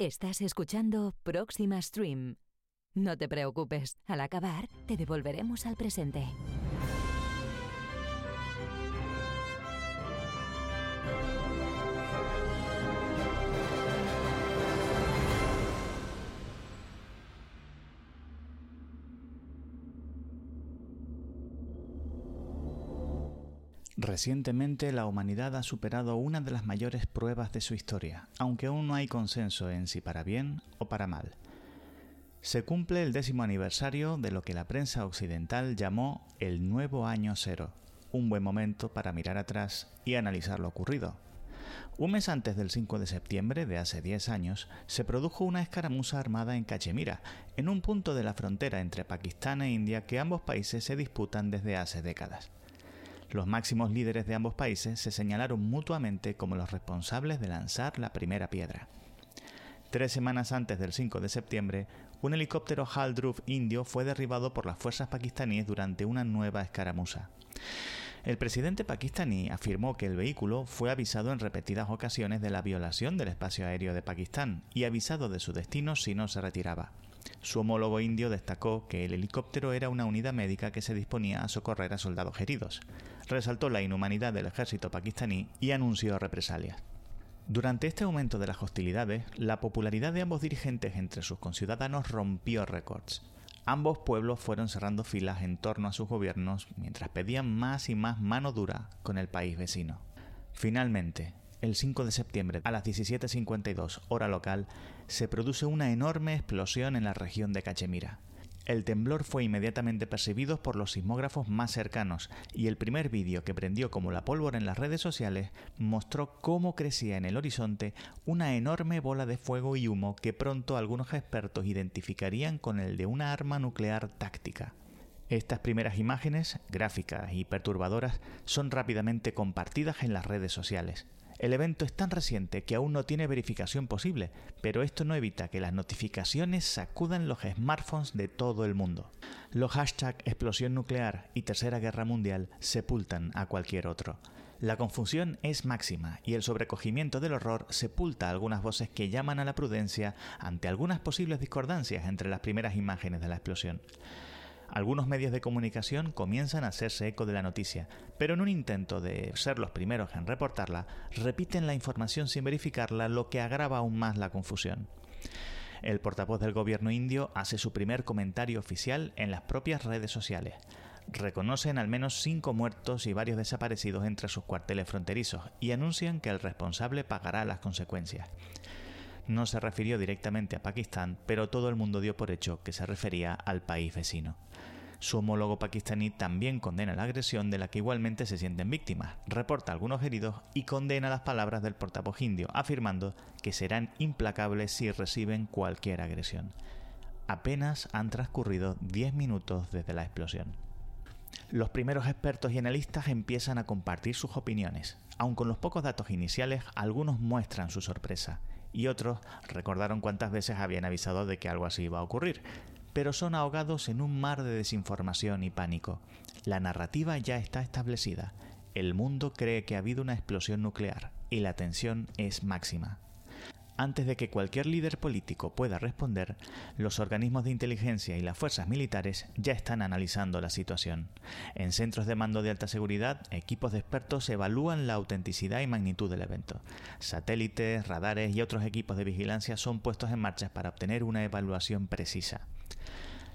Estás escuchando Próxima Stream. No te preocupes, al acabar te devolveremos al presente. Recientemente la humanidad ha superado una de las mayores pruebas de su historia, aunque aún no hay consenso en si para bien o para mal. Se cumple el décimo aniversario de lo que la prensa occidental llamó el nuevo año cero, un buen momento para mirar atrás y analizar lo ocurrido. Un mes antes del 5 de septiembre de hace 10 años, se produjo una escaramuza armada en Cachemira, en un punto de la frontera entre Pakistán e India que ambos países se disputan desde hace décadas. Los máximos líderes de ambos países se señalaron mutuamente como los responsables de lanzar la primera piedra. Tres semanas antes del 5 de septiembre, un helicóptero Haldruf indio fue derribado por las fuerzas pakistaníes durante una nueva escaramuza. El presidente pakistaní afirmó que el vehículo fue avisado en repetidas ocasiones de la violación del espacio aéreo de Pakistán y avisado de su destino si no se retiraba. Su homólogo indio destacó que el helicóptero era una unidad médica que se disponía a socorrer a soldados heridos. Resaltó la inhumanidad del ejército pakistaní y anunció represalias. Durante este aumento de las hostilidades, la popularidad de ambos dirigentes entre sus conciudadanos rompió récords. Ambos pueblos fueron cerrando filas en torno a sus gobiernos mientras pedían más y más mano dura con el país vecino. Finalmente, el 5 de septiembre a las 17.52 hora local, se produce una enorme explosión en la región de Cachemira. El temblor fue inmediatamente percibido por los sismógrafos más cercanos y el primer vídeo que prendió como la pólvora en las redes sociales mostró cómo crecía en el horizonte una enorme bola de fuego y humo que pronto algunos expertos identificarían con el de una arma nuclear táctica. Estas primeras imágenes, gráficas y perturbadoras, son rápidamente compartidas en las redes sociales. El evento es tan reciente que aún no tiene verificación posible, pero esto no evita que las notificaciones sacudan los smartphones de todo el mundo. Los hashtags explosión nuclear y Tercera Guerra Mundial sepultan a cualquier otro. La confusión es máxima y el sobrecogimiento del horror sepulta algunas voces que llaman a la prudencia ante algunas posibles discordancias entre las primeras imágenes de la explosión. Algunos medios de comunicación comienzan a hacerse eco de la noticia, pero en un intento de ser los primeros en reportarla, repiten la información sin verificarla, lo que agrava aún más la confusión. El portavoz del gobierno indio hace su primer comentario oficial en las propias redes sociales. Reconocen al menos cinco muertos y varios desaparecidos entre sus cuarteles fronterizos y anuncian que el responsable pagará las consecuencias no se refirió directamente a Pakistán, pero todo el mundo dio por hecho que se refería al país vecino. Su homólogo pakistaní también condena la agresión de la que igualmente se sienten víctimas, reporta algunos heridos y condena las palabras del portavoz indio, afirmando que serán implacables si reciben cualquier agresión. Apenas han transcurrido 10 minutos desde la explosión. Los primeros expertos y analistas empiezan a compartir sus opiniones. Aun con los pocos datos iniciales, algunos muestran su sorpresa y otros recordaron cuántas veces habían avisado de que algo así iba a ocurrir, pero son ahogados en un mar de desinformación y pánico. La narrativa ya está establecida. El mundo cree que ha habido una explosión nuclear y la tensión es máxima. Antes de que cualquier líder político pueda responder, los organismos de inteligencia y las fuerzas militares ya están analizando la situación. En centros de mando de alta seguridad, equipos de expertos evalúan la autenticidad y magnitud del evento. Satélites, radares y otros equipos de vigilancia son puestos en marcha para obtener una evaluación precisa.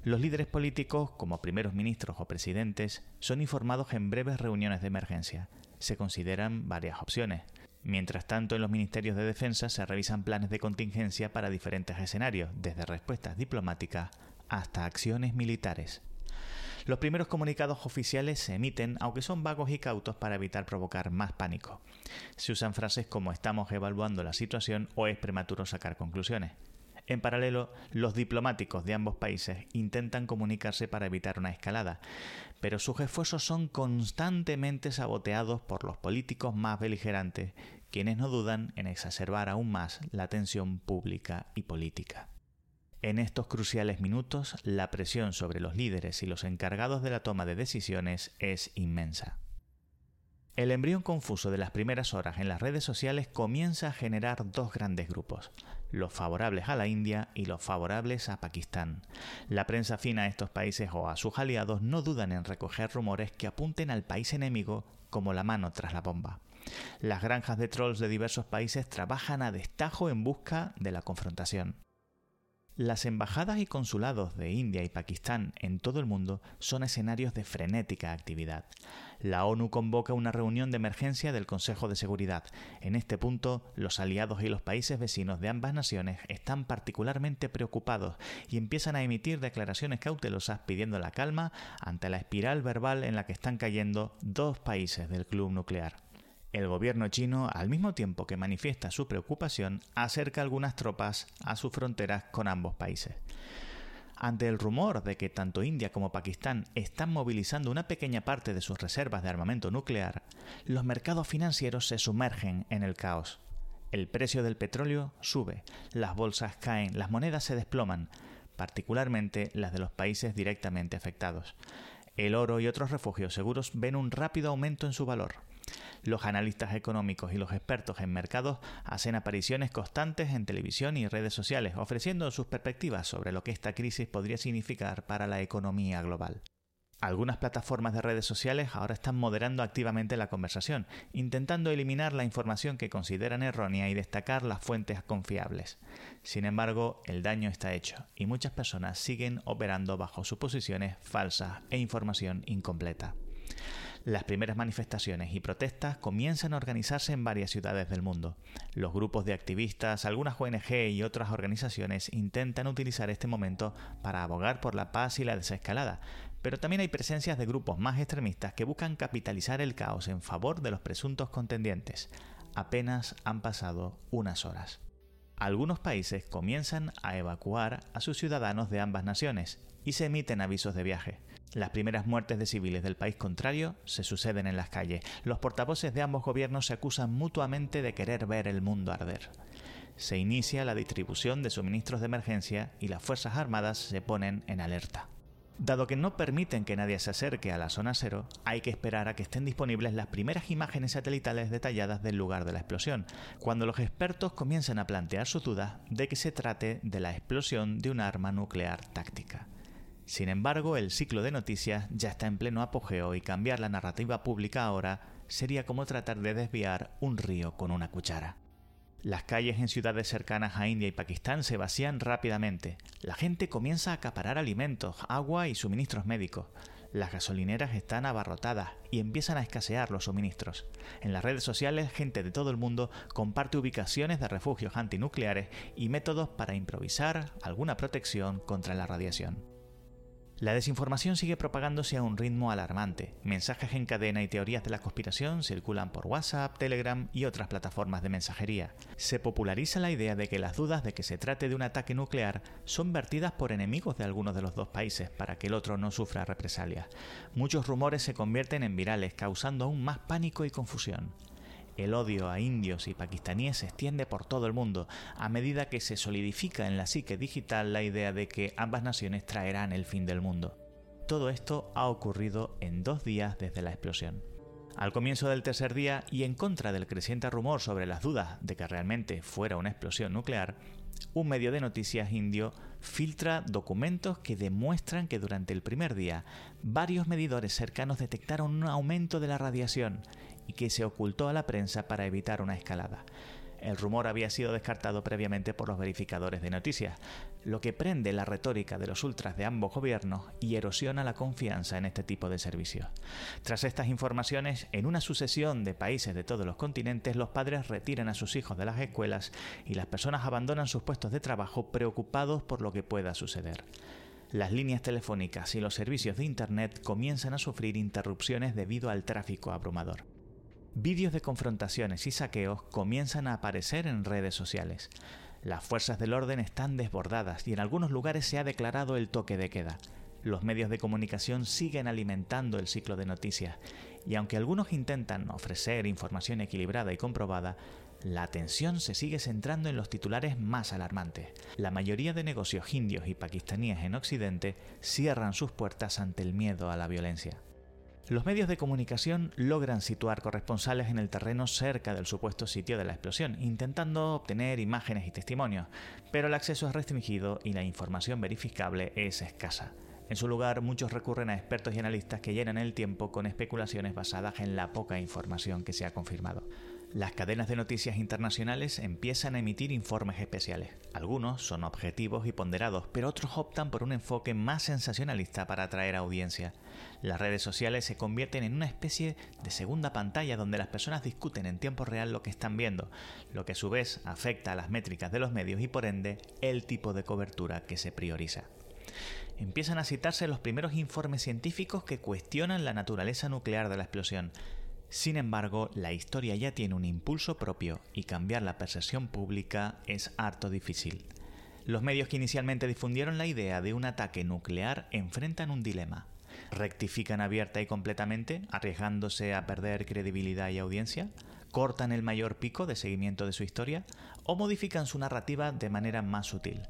Los líderes políticos, como primeros ministros o presidentes, son informados en breves reuniones de emergencia. Se consideran varias opciones. Mientras tanto, en los ministerios de defensa se revisan planes de contingencia para diferentes escenarios, desde respuestas diplomáticas hasta acciones militares. Los primeros comunicados oficiales se emiten, aunque son vagos y cautos para evitar provocar más pánico. Se usan frases como estamos evaluando la situación o es prematuro sacar conclusiones. En paralelo, los diplomáticos de ambos países intentan comunicarse para evitar una escalada, pero sus esfuerzos son constantemente saboteados por los políticos más beligerantes, quienes no dudan en exacerbar aún más la tensión pública y política. En estos cruciales minutos, la presión sobre los líderes y los encargados de la toma de decisiones es inmensa. El embrión confuso de las primeras horas en las redes sociales comienza a generar dos grandes grupos, los favorables a la India y los favorables a Pakistán. La prensa fina a estos países o a sus aliados no dudan en recoger rumores que apunten al país enemigo como la mano tras la bomba. Las granjas de trolls de diversos países trabajan a destajo en busca de la confrontación. Las embajadas y consulados de India y Pakistán en todo el mundo son escenarios de frenética actividad. La ONU convoca una reunión de emergencia del Consejo de Seguridad. En este punto, los aliados y los países vecinos de ambas naciones están particularmente preocupados y empiezan a emitir declaraciones cautelosas pidiendo la calma ante la espiral verbal en la que están cayendo dos países del club nuclear. El gobierno chino, al mismo tiempo que manifiesta su preocupación, acerca algunas tropas a sus fronteras con ambos países. Ante el rumor de que tanto India como Pakistán están movilizando una pequeña parte de sus reservas de armamento nuclear, los mercados financieros se sumergen en el caos. El precio del petróleo sube, las bolsas caen, las monedas se desploman, particularmente las de los países directamente afectados. El oro y otros refugios seguros ven un rápido aumento en su valor. Los analistas económicos y los expertos en mercados hacen apariciones constantes en televisión y redes sociales, ofreciendo sus perspectivas sobre lo que esta crisis podría significar para la economía global. Algunas plataformas de redes sociales ahora están moderando activamente la conversación, intentando eliminar la información que consideran errónea y destacar las fuentes confiables. Sin embargo, el daño está hecho y muchas personas siguen operando bajo suposiciones falsas e información incompleta. Las primeras manifestaciones y protestas comienzan a organizarse en varias ciudades del mundo. Los grupos de activistas, algunas ONG y otras organizaciones intentan utilizar este momento para abogar por la paz y la desescalada, pero también hay presencias de grupos más extremistas que buscan capitalizar el caos en favor de los presuntos contendientes. Apenas han pasado unas horas. Algunos países comienzan a evacuar a sus ciudadanos de ambas naciones y se emiten avisos de viaje. Las primeras muertes de civiles del país contrario se suceden en las calles. Los portavoces de ambos gobiernos se acusan mutuamente de querer ver el mundo arder. Se inicia la distribución de suministros de emergencia y las Fuerzas Armadas se ponen en alerta. Dado que no permiten que nadie se acerque a la zona cero, hay que esperar a que estén disponibles las primeras imágenes satelitales detalladas del lugar de la explosión, cuando los expertos comienzan a plantear sus dudas de que se trate de la explosión de un arma nuclear táctica. Sin embargo, el ciclo de noticias ya está en pleno apogeo y cambiar la narrativa pública ahora sería como tratar de desviar un río con una cuchara. Las calles en ciudades cercanas a India y Pakistán se vacían rápidamente. La gente comienza a acaparar alimentos, agua y suministros médicos. Las gasolineras están abarrotadas y empiezan a escasear los suministros. En las redes sociales, gente de todo el mundo comparte ubicaciones de refugios antinucleares y métodos para improvisar alguna protección contra la radiación. La desinformación sigue propagándose a un ritmo alarmante. Mensajes en cadena y teorías de la conspiración circulan por WhatsApp, Telegram y otras plataformas de mensajería. Se populariza la idea de que las dudas de que se trate de un ataque nuclear son vertidas por enemigos de algunos de los dos países para que el otro no sufra represalias. Muchos rumores se convierten en virales, causando aún más pánico y confusión. El odio a indios y pakistaníes se extiende por todo el mundo a medida que se solidifica en la psique digital la idea de que ambas naciones traerán el fin del mundo. Todo esto ha ocurrido en dos días desde la explosión. Al comienzo del tercer día y en contra del creciente rumor sobre las dudas de que realmente fuera una explosión nuclear, un medio de noticias indio filtra documentos que demuestran que durante el primer día varios medidores cercanos detectaron un aumento de la radiación y que se ocultó a la prensa para evitar una escalada. El rumor había sido descartado previamente por los verificadores de noticias, lo que prende la retórica de los ultras de ambos gobiernos y erosiona la confianza en este tipo de servicios. Tras estas informaciones, en una sucesión de países de todos los continentes, los padres retiran a sus hijos de las escuelas y las personas abandonan sus puestos de trabajo preocupados por lo que pueda suceder las líneas telefónicas y los servicios de Internet comienzan a sufrir interrupciones debido al tráfico abrumador. Vídeos de confrontaciones y saqueos comienzan a aparecer en redes sociales. Las fuerzas del orden están desbordadas y en algunos lugares se ha declarado el toque de queda. Los medios de comunicación siguen alimentando el ciclo de noticias y aunque algunos intentan ofrecer información equilibrada y comprobada, la atención se sigue centrando en los titulares más alarmantes. La mayoría de negocios indios y pakistaníes en Occidente cierran sus puertas ante el miedo a la violencia. Los medios de comunicación logran situar corresponsales en el terreno cerca del supuesto sitio de la explosión, intentando obtener imágenes y testimonios, pero el acceso es restringido y la información verificable es escasa. En su lugar, muchos recurren a expertos y analistas que llenan el tiempo con especulaciones basadas en la poca información que se ha confirmado. Las cadenas de noticias internacionales empiezan a emitir informes especiales. Algunos son objetivos y ponderados, pero otros optan por un enfoque más sensacionalista para atraer audiencia. Las redes sociales se convierten en una especie de segunda pantalla donde las personas discuten en tiempo real lo que están viendo, lo que a su vez afecta a las métricas de los medios y por ende el tipo de cobertura que se prioriza empiezan a citarse los primeros informes científicos que cuestionan la naturaleza nuclear de la explosión. Sin embargo, la historia ya tiene un impulso propio y cambiar la percepción pública es harto difícil. Los medios que inicialmente difundieron la idea de un ataque nuclear enfrentan un dilema. ¿Rectifican abierta y completamente, arriesgándose a perder credibilidad y audiencia? ¿Cortan el mayor pico de seguimiento de su historia? ¿O modifican su narrativa de manera más sutil?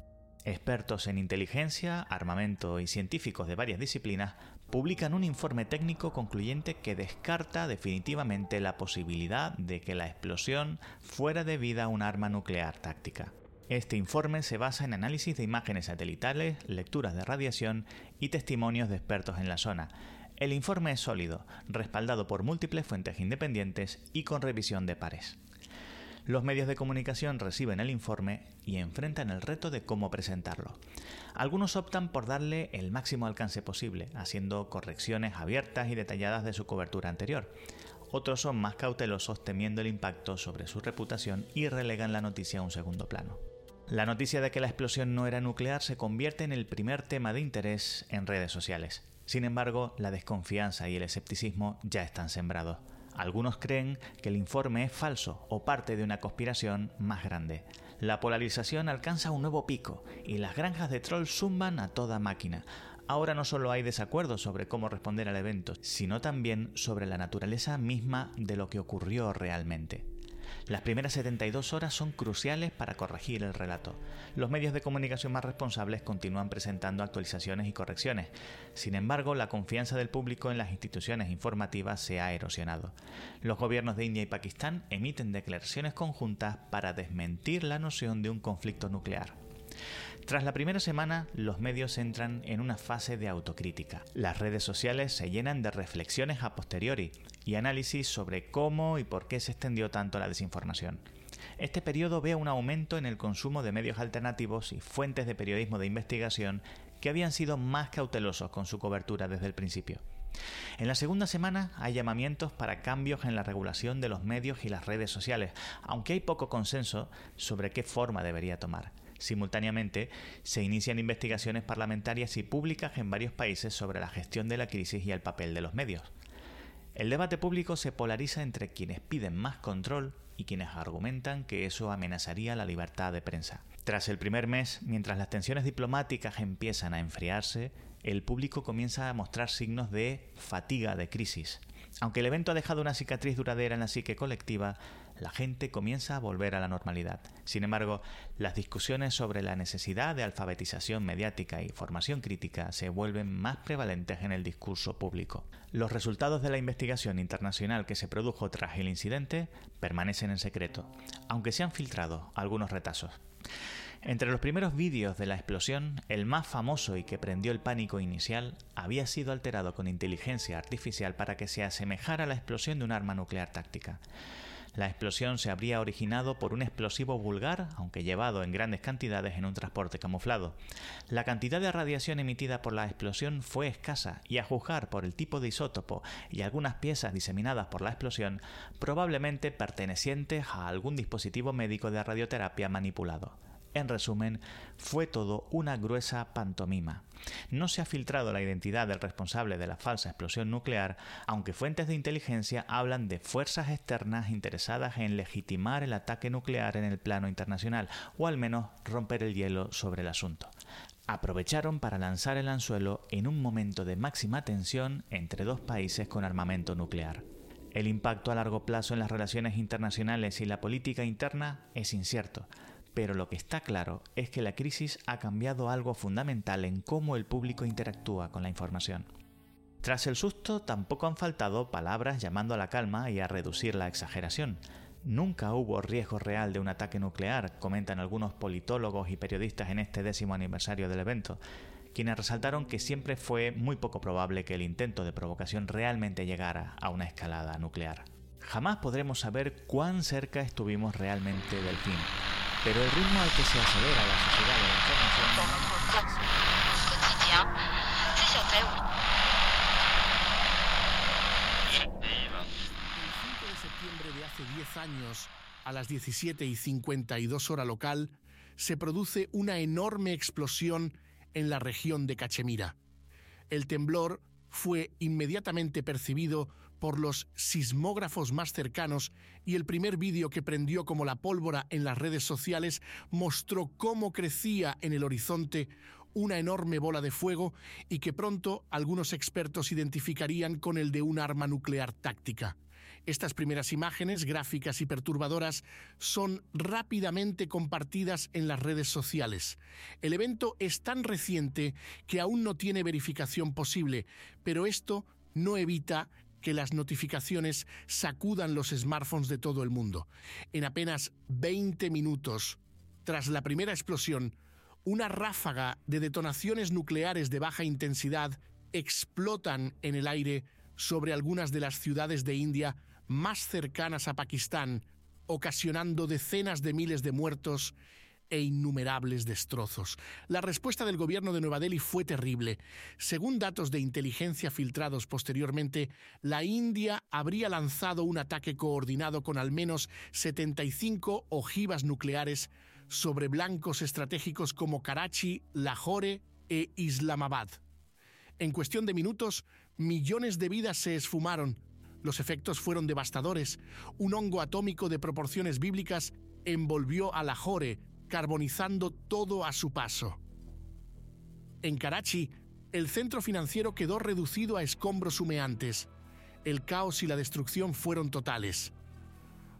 Expertos en inteligencia, armamento y científicos de varias disciplinas publican un informe técnico concluyente que descarta definitivamente la posibilidad de que la explosión fuera debida a un arma nuclear táctica. Este informe se basa en análisis de imágenes satelitales, lecturas de radiación y testimonios de expertos en la zona. El informe es sólido, respaldado por múltiples fuentes independientes y con revisión de pares. Los medios de comunicación reciben el informe y enfrentan el reto de cómo presentarlo. Algunos optan por darle el máximo alcance posible, haciendo correcciones abiertas y detalladas de su cobertura anterior. Otros son más cautelosos temiendo el impacto sobre su reputación y relegan la noticia a un segundo plano. La noticia de que la explosión no era nuclear se convierte en el primer tema de interés en redes sociales. Sin embargo, la desconfianza y el escepticismo ya están sembrados. Algunos creen que el informe es falso o parte de una conspiración más grande. La polarización alcanza un nuevo pico y las granjas de troll zumban a toda máquina. Ahora no solo hay desacuerdos sobre cómo responder al evento, sino también sobre la naturaleza misma de lo que ocurrió realmente. Las primeras 72 horas son cruciales para corregir el relato. Los medios de comunicación más responsables continúan presentando actualizaciones y correcciones. Sin embargo, la confianza del público en las instituciones informativas se ha erosionado. Los gobiernos de India y Pakistán emiten declaraciones conjuntas para desmentir la noción de un conflicto nuclear. Tras la primera semana, los medios entran en una fase de autocrítica. Las redes sociales se llenan de reflexiones a posteriori y análisis sobre cómo y por qué se extendió tanto la desinformación. Este periodo ve un aumento en el consumo de medios alternativos y fuentes de periodismo de investigación que habían sido más cautelosos con su cobertura desde el principio. En la segunda semana hay llamamientos para cambios en la regulación de los medios y las redes sociales, aunque hay poco consenso sobre qué forma debería tomar. Simultáneamente, se inician investigaciones parlamentarias y públicas en varios países sobre la gestión de la crisis y el papel de los medios. El debate público se polariza entre quienes piden más control y quienes argumentan que eso amenazaría la libertad de prensa. Tras el primer mes, mientras las tensiones diplomáticas empiezan a enfriarse, el público comienza a mostrar signos de fatiga de crisis. Aunque el evento ha dejado una cicatriz duradera en la psique colectiva, la gente comienza a volver a la normalidad. Sin embargo, las discusiones sobre la necesidad de alfabetización mediática y formación crítica se vuelven más prevalentes en el discurso público. Los resultados de la investigación internacional que se produjo tras el incidente permanecen en secreto, aunque se han filtrado algunos retazos. Entre los primeros vídeos de la explosión, el más famoso y que prendió el pánico inicial había sido alterado con inteligencia artificial para que se asemejara a la explosión de un arma nuclear táctica. La explosión se habría originado por un explosivo vulgar, aunque llevado en grandes cantidades en un transporte camuflado. La cantidad de radiación emitida por la explosión fue escasa y a juzgar por el tipo de isótopo y algunas piezas diseminadas por la explosión, probablemente pertenecientes a algún dispositivo médico de radioterapia manipulado. En resumen, fue todo una gruesa pantomima. No se ha filtrado la identidad del responsable de la falsa explosión nuclear, aunque fuentes de inteligencia hablan de fuerzas externas interesadas en legitimar el ataque nuclear en el plano internacional, o al menos romper el hielo sobre el asunto aprovecharon para lanzar el anzuelo en un momento de máxima tensión entre dos países con armamento nuclear. El impacto a largo plazo en las relaciones internacionales y la política interna es incierto, pero lo que está claro es que la crisis ha cambiado algo fundamental en cómo el público interactúa con la información. Tras el susto tampoco han faltado palabras llamando a la calma y a reducir la exageración. Nunca hubo riesgo real de un ataque nuclear, comentan algunos politólogos y periodistas en este décimo aniversario del evento, quienes resaltaron que siempre fue muy poco probable que el intento de provocación realmente llegara a una escalada nuclear. Jamás podremos saber cuán cerca estuvimos realmente del fin, pero el ritmo al que se acelera la sociedad de la información... de hace 10 años, a las 17 y 52 hora local, se produce una enorme explosión en la región de Cachemira. El temblor fue inmediatamente percibido por los sismógrafos más cercanos y el primer vídeo que prendió como la pólvora en las redes sociales mostró cómo crecía en el horizonte una enorme bola de fuego y que pronto algunos expertos identificarían con el de un arma nuclear táctica. Estas primeras imágenes, gráficas y perturbadoras, son rápidamente compartidas en las redes sociales. El evento es tan reciente que aún no tiene verificación posible, pero esto no evita que las notificaciones sacudan los smartphones de todo el mundo. En apenas 20 minutos, tras la primera explosión, una ráfaga de detonaciones nucleares de baja intensidad explotan en el aire sobre algunas de las ciudades de India más cercanas a Pakistán, ocasionando decenas de miles de muertos e innumerables destrozos. La respuesta del gobierno de Nueva Delhi fue terrible. Según datos de inteligencia filtrados posteriormente, la India habría lanzado un ataque coordinado con al menos 75 ojivas nucleares sobre blancos estratégicos como Karachi, Lahore e Islamabad. En cuestión de minutos, millones de vidas se esfumaron, los efectos fueron devastadores. Un hongo atómico de proporciones bíblicas envolvió a Lahore, carbonizando todo a su paso. En Karachi, el centro financiero quedó reducido a escombros humeantes. El caos y la destrucción fueron totales.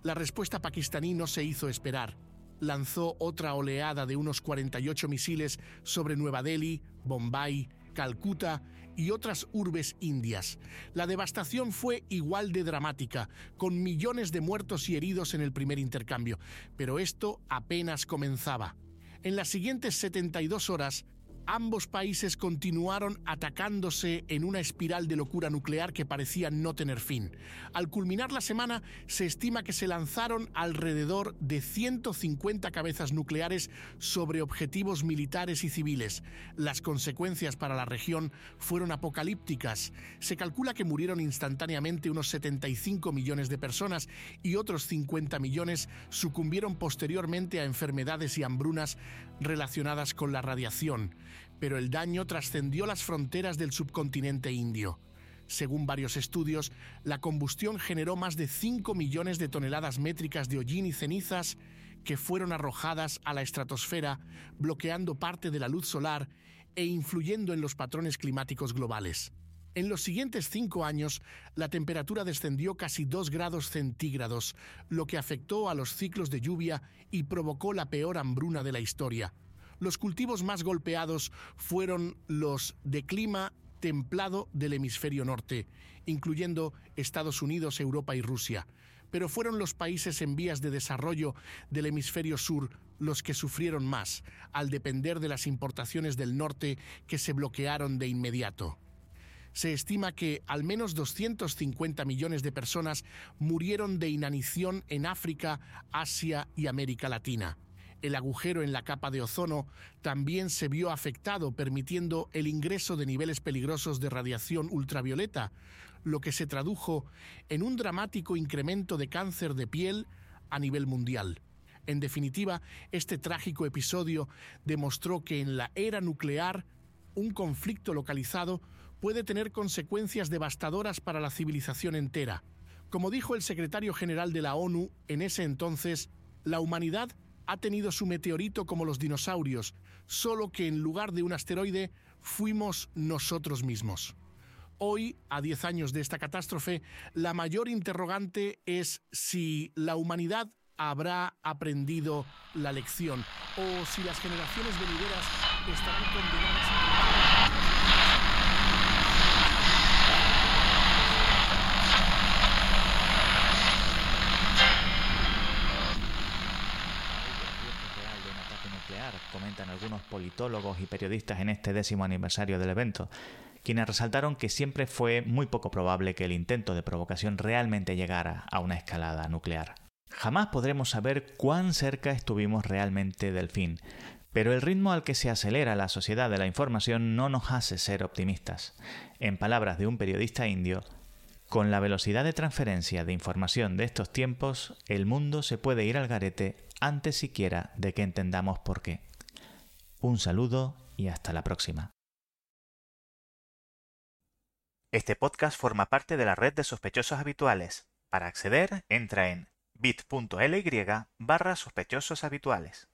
La respuesta pakistaní no se hizo esperar. Lanzó otra oleada de unos 48 misiles sobre Nueva Delhi, Bombay, Calcuta y otras urbes indias. La devastación fue igual de dramática, con millones de muertos y heridos en el primer intercambio, pero esto apenas comenzaba. En las siguientes 72 horas, ambos países continuaron atacándose en una espiral de locura nuclear que parecía no tener fin. Al culminar la semana, se estima que se lanzaron alrededor de 150 cabezas nucleares sobre objetivos militares y civiles. Las consecuencias para la región fueron apocalípticas. Se calcula que murieron instantáneamente unos 75 millones de personas y otros 50 millones sucumbieron posteriormente a enfermedades y hambrunas relacionadas con la radiación pero el daño trascendió las fronteras del subcontinente indio. Según varios estudios, la combustión generó más de 5 millones de toneladas métricas de hollín y cenizas que fueron arrojadas a la estratosfera, bloqueando parte de la luz solar e influyendo en los patrones climáticos globales. En los siguientes cinco años, la temperatura descendió casi 2 grados centígrados, lo que afectó a los ciclos de lluvia y provocó la peor hambruna de la historia. Los cultivos más golpeados fueron los de clima templado del hemisferio norte, incluyendo Estados Unidos, Europa y Rusia. Pero fueron los países en vías de desarrollo del hemisferio sur los que sufrieron más, al depender de las importaciones del norte que se bloquearon de inmediato. Se estima que al menos 250 millones de personas murieron de inanición en África, Asia y América Latina el agujero en la capa de ozono también se vio afectado, permitiendo el ingreso de niveles peligrosos de radiación ultravioleta, lo que se tradujo en un dramático incremento de cáncer de piel a nivel mundial. En definitiva, este trágico episodio demostró que en la era nuclear, un conflicto localizado puede tener consecuencias devastadoras para la civilización entera. Como dijo el secretario general de la ONU en ese entonces, la humanidad ha tenido su meteorito como los dinosaurios, solo que en lugar de un asteroide fuimos nosotros mismos. Hoy, a 10 años de esta catástrofe, la mayor interrogante es si la humanidad habrá aprendido la lección o si las generaciones venideras estarán condenadas a... nuclear, comentan algunos politólogos y periodistas en este décimo aniversario del evento, quienes resaltaron que siempre fue muy poco probable que el intento de provocación realmente llegara a una escalada nuclear. Jamás podremos saber cuán cerca estuvimos realmente del fin, pero el ritmo al que se acelera la sociedad de la información no nos hace ser optimistas. En palabras de un periodista indio, con la velocidad de transferencia de información de estos tiempos, el mundo se puede ir al garete antes siquiera de que entendamos por qué. Un saludo y hasta la próxima. Este podcast forma parte de la red de sospechosos habituales. Para acceder, entra en bit.ly barra sospechosos habituales.